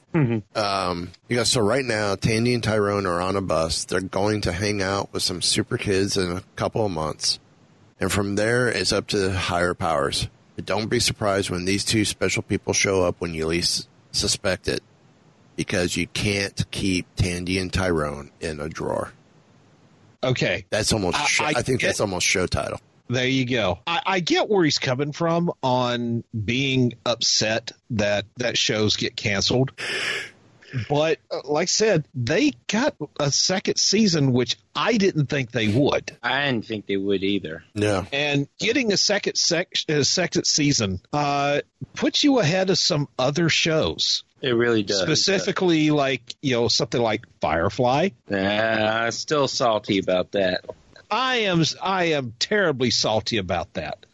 um, you guys so right now, Tandy and Tyrone are on a bus. They're going to hang out with some super kids in a couple of months. And from there, it's up to higher powers. But don't be surprised when these two special people show up when you least suspect it. Because you can't keep Tandy and Tyrone in a drawer. Okay. That's almost, I- show, I I, think get- that's almost show title. There you go. I, I get where he's coming from on being upset that that shows get canceled. But uh, like I said, they got a second season, which I didn't think they would. I didn't think they would either. Yeah. And getting a second sec- a second season uh, puts you ahead of some other shows. It really does. Specifically, like you know something like Firefly. Yeah, I'm still salty about that. I am I am terribly salty about that.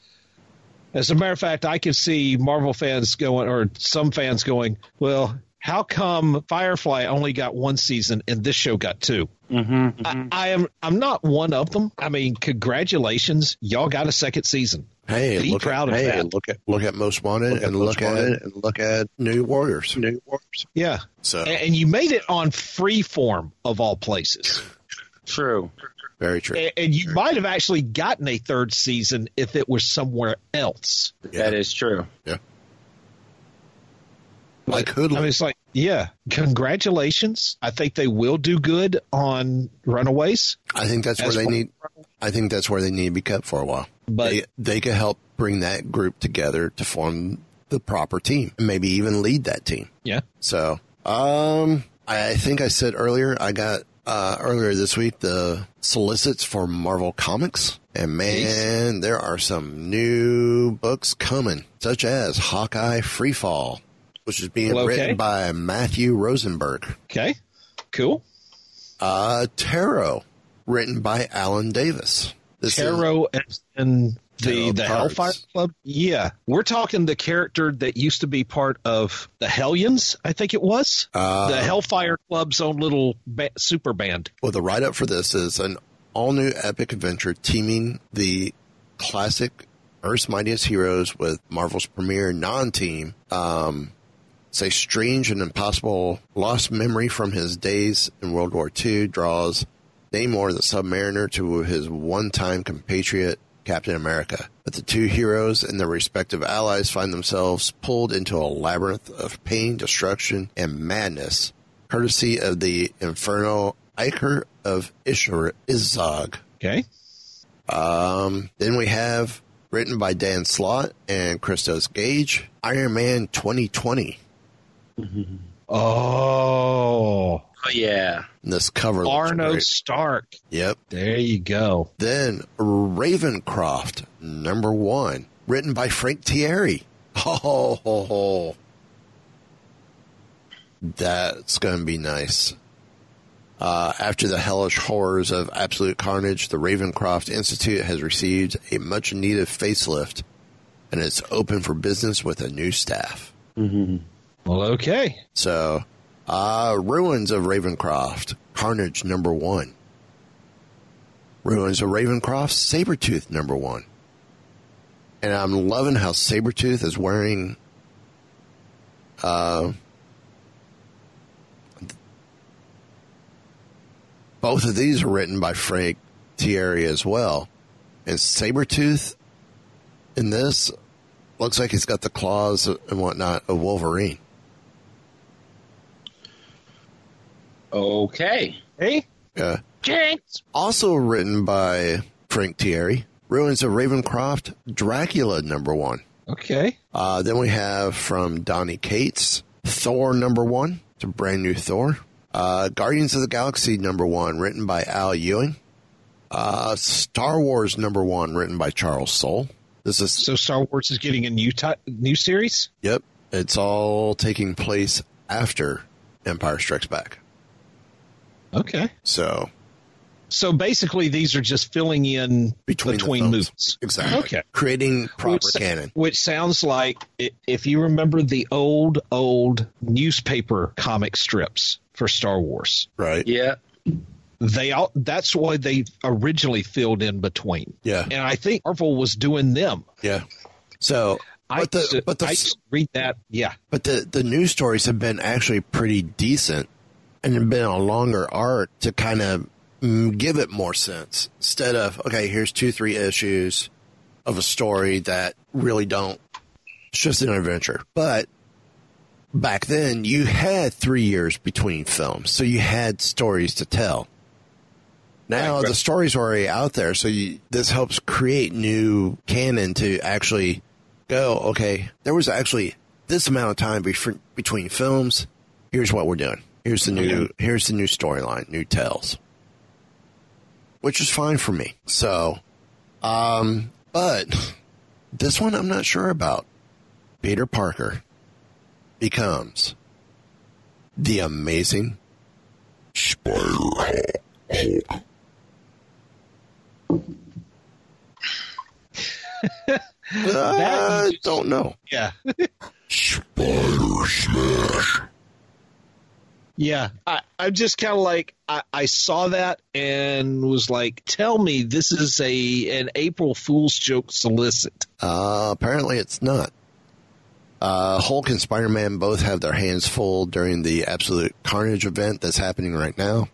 As a matter of fact, I can see Marvel fans going, or some fans going, "Well, how come Firefly only got one season and this show got 2 Mm-hmm, I, I am I'm not one of them. I mean, congratulations, y'all got a second season. Hey, Be look proud at, of hey, that. look at look at Most Wanted Look at and Most look at Wanted and look at New Warriors. New Warriors. Yeah. So And, and you made it on Freeform of all places. True. Very true. And, and you might have actually gotten a third season if it was somewhere else. That is true. Yeah. Like Hoodlum. I mean, it's like, yeah, congratulations. I think they will do good on Runaways. I think that's where As they need. I think that's where they need to be kept for a while. But they, they could help bring that group together to form the proper team, and maybe even lead that team. Yeah. So, um, I think I said earlier I got uh, earlier this week the solicits for Marvel Comics, and man, there are some new books coming, such as Hawkeye Freefall, which is being Well, okay. written by Matthew Rosenberg. Okay. Cool. Uh, Tarot, written by Alan Davis. This is- Tarot and the the cards. Hellfire Club. Yeah, we're talking the character that used to be part of the Hellions. I think it was Uh, the Hellfire Club's own little ba- super band. Well, the write up for this is an all new epic adventure teaming the classic Earth's Mightiest Heroes with Marvel's premier non team. Um, it's a strange and impossible lost memory from his days in World War II draws Namor the Submariner to his one time compatriot Captain America. But the two heroes and their respective allies find themselves pulled into a labyrinth of pain, destruction, and madness, courtesy of the infernal Iker of Ishar Izog. Okay. Um, then we have written by Dan Slott and Christos Gage, Iron Man 2020. Oh, Oh yeah. And this cover Arno. Stark. Yep. There you go. Then Ravencroft, number one, written by Frank Tieri. Oh, ho, ho. that's going to be nice. Uh, after the hellish horrors of absolute carnage, the Ravencroft Institute has received a much needed facelift and it's open for business with a new staff. Well, okay. So, uh, Ruins of Ravencroft, Carnage number one. Ruins of Ravencroft, Sabretooth number one. And I'm loving how Sabretooth is wearing, uh, both of these are written by Frank Tieri as well. And Sabretooth in this looks like he's got the claws and whatnot of Wolverine. Okay. Hey, Yeah. Jinx. Also written by Frank Tieri. Ruins of Ravencroft, Dracula number one. okay. Uh, then we have from Donny Cates, Thor number one. It's a brand new Thor. Uh, Guardians of the Galaxy number one, written by Al Ewing. Uh, Star Wars number one, written by Charles Soule. This is So Star Wars is getting a new ti new series. Yep. It's all taking place after Empire Strikes Back. Okay. So So basically, these are just filling in Between between, the movies. Exactly. Okay. creating proper which, canon. Which sounds like if you remember the old, old newspaper comic strips for Star Wars, Right. Yeah. they all that's why they originally filled in between. Yeah. And I think Marvel was doing them. Yeah. So I but the used to- but the I read that. Yeah. but the the news stories have been actually pretty decent and have been a longer arc to kind of mm, give it more sense. Instead of okay here's two three issues of a story that really don't it's just an adventure. But back then you had three years between films so you had stories to tell. Now Right, the stories are already out there so you, this helps create new canon to actually go okay there was actually this amount of time bef- between films. Here's what we're doing here's the new here's the new storyline new tales, which is fine for me so um but this one i'm not sure about peter parker becomes the amazing spider hulk I don't know. Yeah. Spider Smash. Yeah, I, I'm just kind of like I, I saw that and was like, "Tell me this is a an April Fool's joke solicit." Uh, apparently, it's not. Uh, Hulk and Spider Man both have their hands full during the Absolute Carnage event that's happening right now.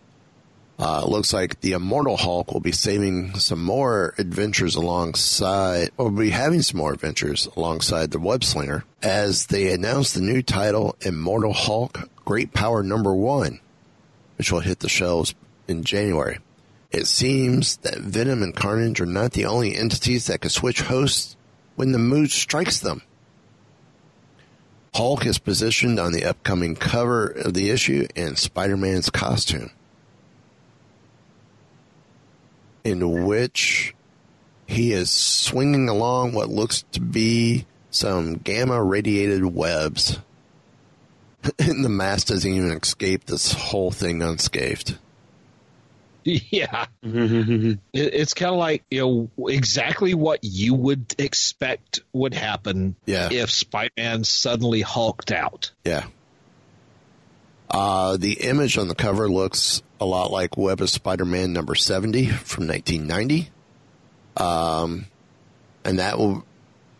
Uh, looks like the Immortal Hulk will be saving some more adventures alongside, or will be having some more adventures alongside the Web Slinger as they announce the new title, Immortal Hulk Great Power Number One, which will hit the shelves in January. It seems that Venom and Carnage are not the only entities that can switch hosts when the mood strikes them. Hulk is positioned on the upcoming cover of the issue in Spider Man's costume, in which he is swinging along what looks to be some gamma radiated webs. and the mask doesn't even escape this whole thing unscathed. Yeah, it's kind of like you know exactly what you would expect would happen Yeah. if Spider-Man suddenly hulked out. Yeah. Uh, the image on the cover looks a lot like Web of Spider-Man number 70 from 1990. Um, and that will,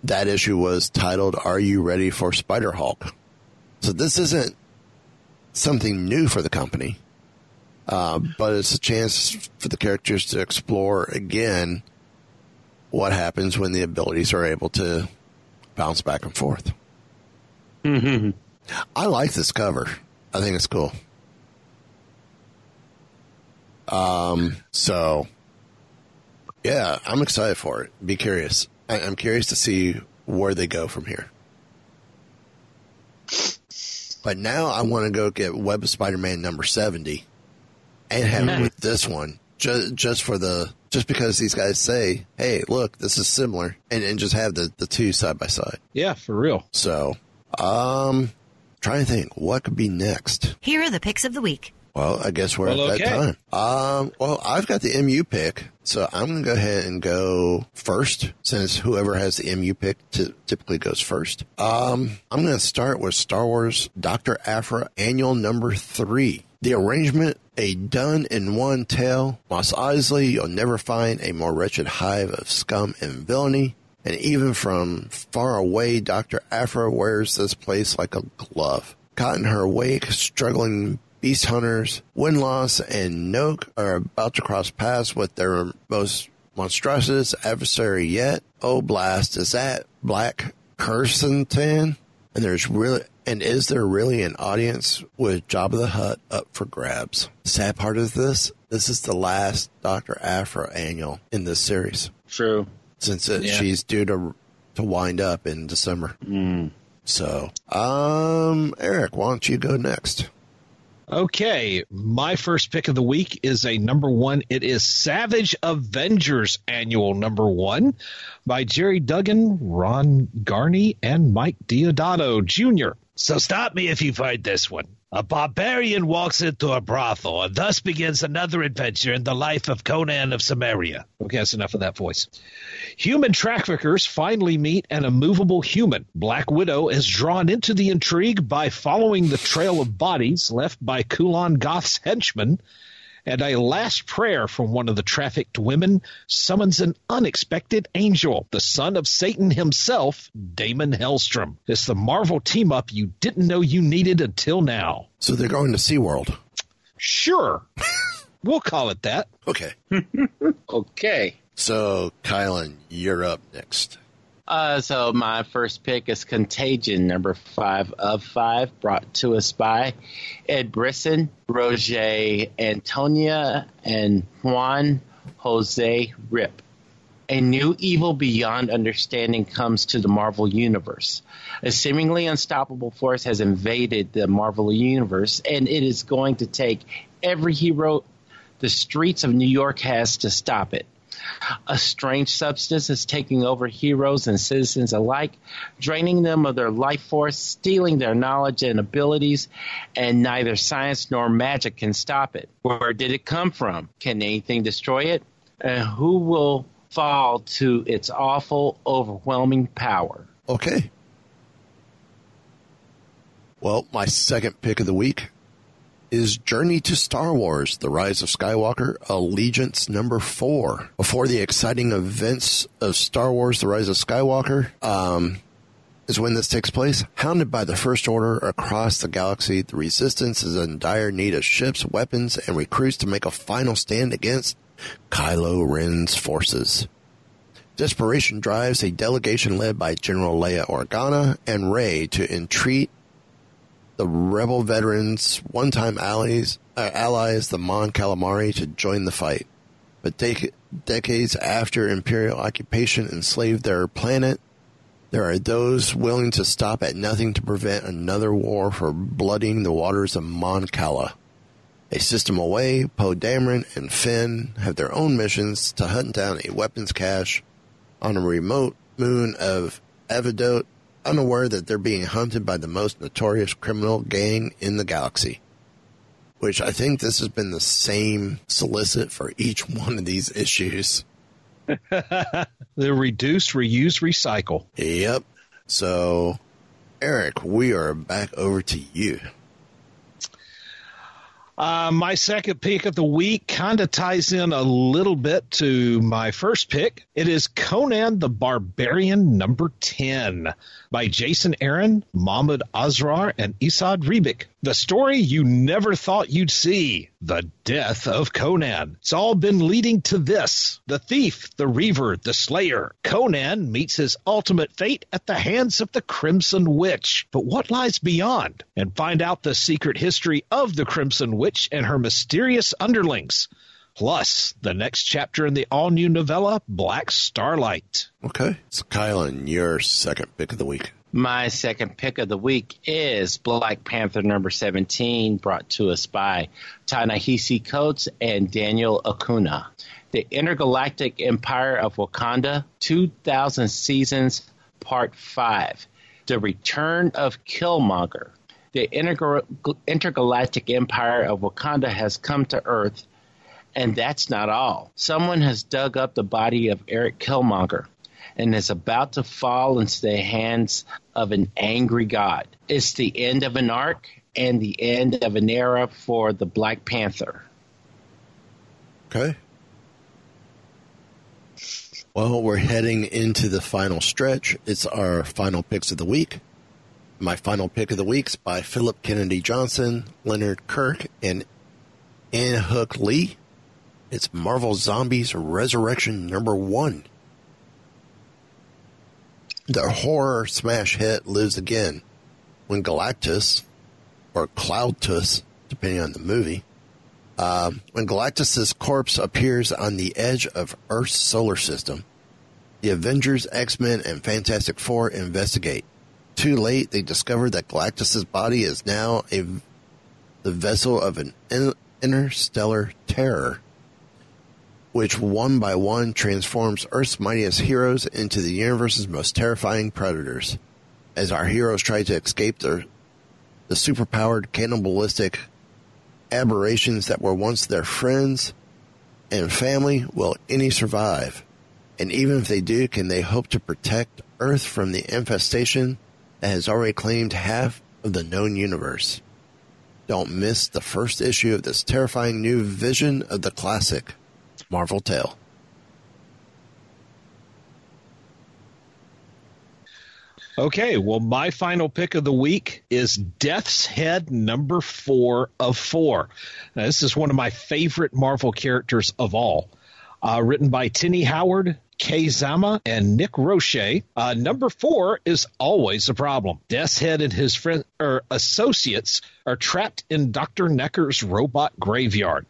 that issue was titled, Are You Ready for Spider Hulk? So this isn't something new for the company. Uh, but it's a chance for the characters to explore again what happens when the abilities are able to bounce back and forth. I like this cover. I think it's cool. Um, so yeah, I'm excited for it. Be curious. I, I'm curious to see where they go from here. But now I want to go get Web of Spider-Man number 70 and have it with this one just, just for the, just because these guys say, Hey, look, this is similar and, and just have the, the two side by side. Yeah, for real. So, um, trying to think what could be next. Here are the picks of the week. Well, I guess we're Well, at that okay. time. Um, well, I've got the MU pick, so I'm going to go ahead and go first, since whoever has the MU pick t- typically goes first. Um, I'm going to start with Star Wars Doctor Aphra Annual Number Three. The arrangement, a done in one tale. Mos Eisley, you'll never find a more wretched hive of scum and villainy. And even from far away, Dr. Aphra wears this place like a glove. Caught in her wake, struggling beast hunters, Windloss and Noke are about to cross paths with their most monstrous adversary yet. Oh blast, is that Black Krrsantan, and there's really and is there really an audience with Jabba the Hutt up for grabs? Sad part of this, this is the last Doctor Aphra annual in this series. True. Since it, Yeah. she's due to to wind up in December. Mm. So, um, Eric, why don't you go next? Okay, my first pick of the week is a number one. It is Savage Avengers Annual Number One by Gerry Duggan, Ron Garney, and Mike Deodato Jr. So stop me if you find this one. A barbarian walks into a brothel, and thus begins another adventure in the life of Conan of Cimmeria. Okay, that's enough of that voice. Human traffickers finally meet an immovable human. Black Widow is drawn into the intrigue by following the trail of bodies left by Kulan Gath's henchmen, and a last prayer from one of the trafficked women summons an unexpected angel, the son of Satan himself, Daimon Hellstrom. It's the Marvel team up you didn't know you needed until now. So they're going to SeaWorld. Sure. we'll call it that. Okay. okay. So, Kylan, you're up next. Uh, so my first pick is Contagion, number five of five, brought to us by Ed Brisson, Roger Antonia, and Juan Jose Ryp. A new evil beyond understanding comes to the Marvel Universe. A seemingly unstoppable force has invaded the Marvel Universe, and it is going to take every hero the streets of New York has to stop it. A strange substance is taking over heroes and citizens alike, draining them of their life force, stealing their knowledge and abilities, and neither science nor magic can stop it. Where did it come from? Can anything destroy it? And who will fall to its awful, overwhelming power? Okay. Well, my second pick of the week is Journey to Star Wars, The Rise of Skywalker, Allegiance number four. Before the exciting events of Star Wars, The Rise of Skywalker, um, is when this takes place. Hounded by the First Order across the galaxy, the Resistance is in dire need of ships, weapons, and recruits to make a final stand against Kylo Ren's forces. Desperation drives a delegation led by General Leia Organa and Rey to entreat the rebel veterans, one-time allies, uh, allies, the Mon Calamari, to join the fight. But dec- decades after Imperial occupation enslaved their planet, there are those willing to stop at nothing to prevent another war for blooding the waters of Mon Cala. A system away, Poe Dameron and Finn have their own missions to hunt down a weapons cache on a remote moon of Avidote, unaware that they're being hunted by the most notorious criminal gang in the galaxy. Which I think this has been the same solicit for each one of these issues. the reduce, reuse, recycle. Yep. So, Eric, we are back over to you. Uh, my second pick of the week kind of ties in a little bit to my first pick. It is Conan the Barbarian number 10 by Jason Aaron, Mahmud Asrar, and Isad Ribik. The story you never thought you'd see. The death of Conan. It's all been leading to this. The thief, the reaver, the slayer. Conan meets his ultimate fate at the hands of the Crimson Witch. But what lies beyond? And find out the secret history of the Crimson Witch and her mysterious underlings. Plus, the next chapter in the all new novella, Black Starlight. Okay. So, Kylan, your second pick of the week. My second pick of the week is Black Panther number 17, brought to us by Ta-Nehisi Coates and Daniel Acuna. The Intergalactic Empire of Wakanda, 2000 Seasons, Part 5. The Return of Killmonger. The Intergal- Intergalactic Empire of Wakanda has come to Earth, and that's not all. Someone has dug up the body of Eric Killmonger and is about to fall into the hands of an angry god. It's the end of an arc and the end of an era for the Black Panther. Okay. Well, we're heading into the final stretch. It's our final picks of the week. My final pick of the week is by Phillip Kennedy Johnson, Leonard Kirk, and Anne Hook Lee. It's Marvel Zombies Resurrection number one. the horror smash hit lives again when Galactus, or Cloudtus, depending on the movie, um, when Galactus's corpse appears on the edge of Earth's solar system, the Avengers, X-Men, and Fantastic Four investigate. Too late, they discover that Galactus's body is now a the vessel of an in, interstellar terror, which one by one transforms Earth's mightiest heroes into the universe's most terrifying predators. As our heroes try to escape their the superpowered cannibalistic aberrations that were once their friends and family, will any survive? And even if they do, can they hope to protect Earth from the infestation that has already claimed half of the known universe? Don't miss the first issue of this terrifying new vision of the classic Marvel tale. Okay, well, my final pick of the week is Death's Head number four of four. Now, this is one of my favorite Marvel characters of all. Uh, written by Tini Howard, Kei Zama, and Nick Roche. Uh, number four is always a problem. Death's Head and his friend or associates are trapped in Dr. Necker's robot graveyard.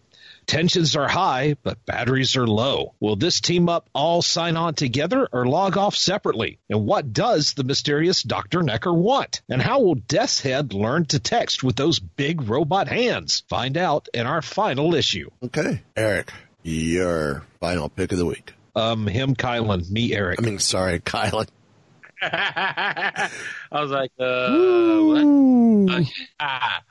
Tensions are high, but batteries are low. Will this team up all sign on together or log off separately? And what does the mysterious Dr. Necker want? And how will Death's Head learn to text with those big robot hands? Find out in our final issue. Okay. Eric, your final pick of the week. Um, him, Kylan, me, Eric. I mean, sorry, Kylan. I was like, uh, what? Ah.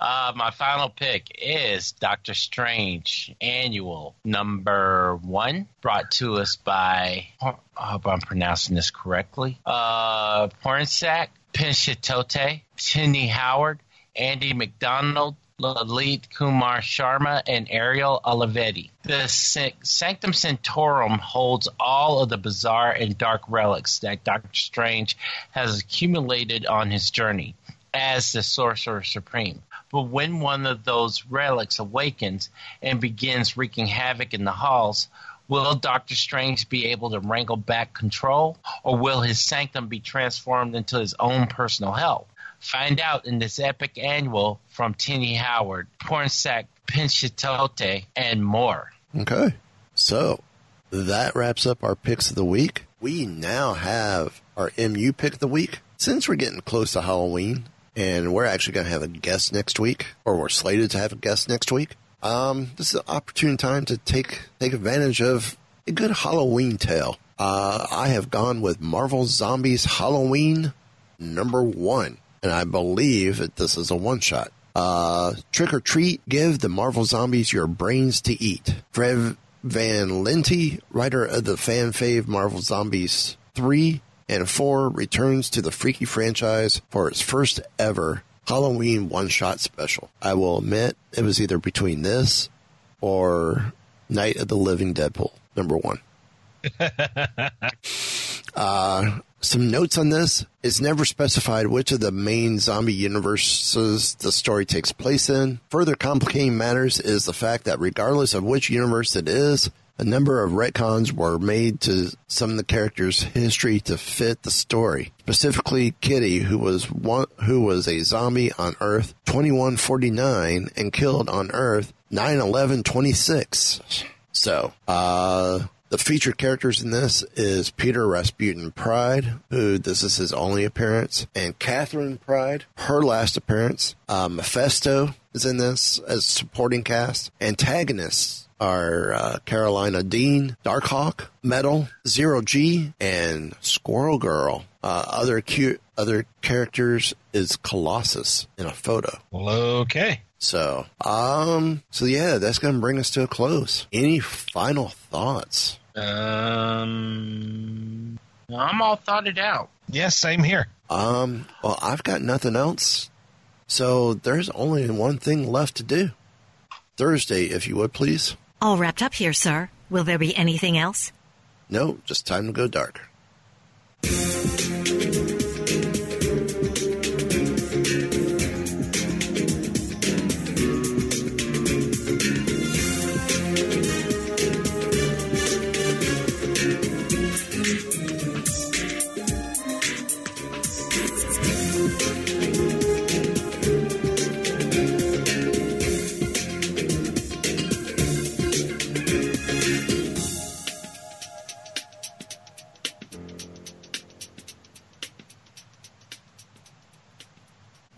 Uh, my final pick is Doctor Strange Annual number one, brought to us by, I hope I'm pronouncing this correctly, uh, Pornsak, Pichetshote, Tini Howard, Andy MacDonald, Lalit Kumar Sharma, and Ariel Olivetti. The Sanctum Sanctorum holds all of the bizarre and dark relics that Doctor Strange has accumulated on his journey as the Sorcerer Supreme. But when one of those relics awakens and begins wreaking havoc in the halls, will Doctor Strange be able to wrangle back control, or will his sanctum be transformed into his own personal hell? Find out in this epic annual from Tini Howard, Pornsak Pichetshote, and more. Okay. So that wraps up our picks of the week. We now have our MU pick of the week. Since we're getting close to Halloween, and we're actually going to have a guest next week, or we're slated to have a guest next week. Um, this is an opportune time to take take advantage of a good Halloween tale. Uh, I have gone with Marvel Zombies Halloween number one, and I believe that this is a one shot. Uh, trick or treat, give the Marvel Zombies your brains to eat. Fred Van Lente, writer of the fan fave Marvel Zombies 3, and 4 returns to the Freaky franchise for its first ever Halloween one shot special. I will admit it was either between this or Night of the Living Deadpool, number one. uh, some notes on this. It's never specified which of the main zombie universes the story takes place in. Further complicating matters is the fact that regardless of which universe it is, a number of retcons were made to some of the characters' history to fit the story. Specifically, Kitty, who was one, who was a zombie on Earth 2149 and killed on Earth 91126. So, uh, the featured characters in this is Peter Rasputin Pride, who this is his only appearance, and Catherine Pride, her last appearance. Uh, Mephisto is in this as supporting cast. Antagonists are uh, Carolina Dean, Darkhawk, Metal, Zero G, and Squirrel Girl. Uh, other cute other characters is Colossus in a photo. Well, okay. So, um, so yeah, that's going to bring us to a close. Any final thoughts? Um, I'm all thoughted out. Yes, yeah, same here. Um, well, I've got nothing else. So there's only one thing left to do. Thursday, if you would, please. All wrapped up here, sir. Will there be anything else? No, just time to go dark.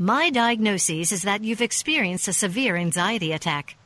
My diagnosis is that you've experienced a severe anxiety attack.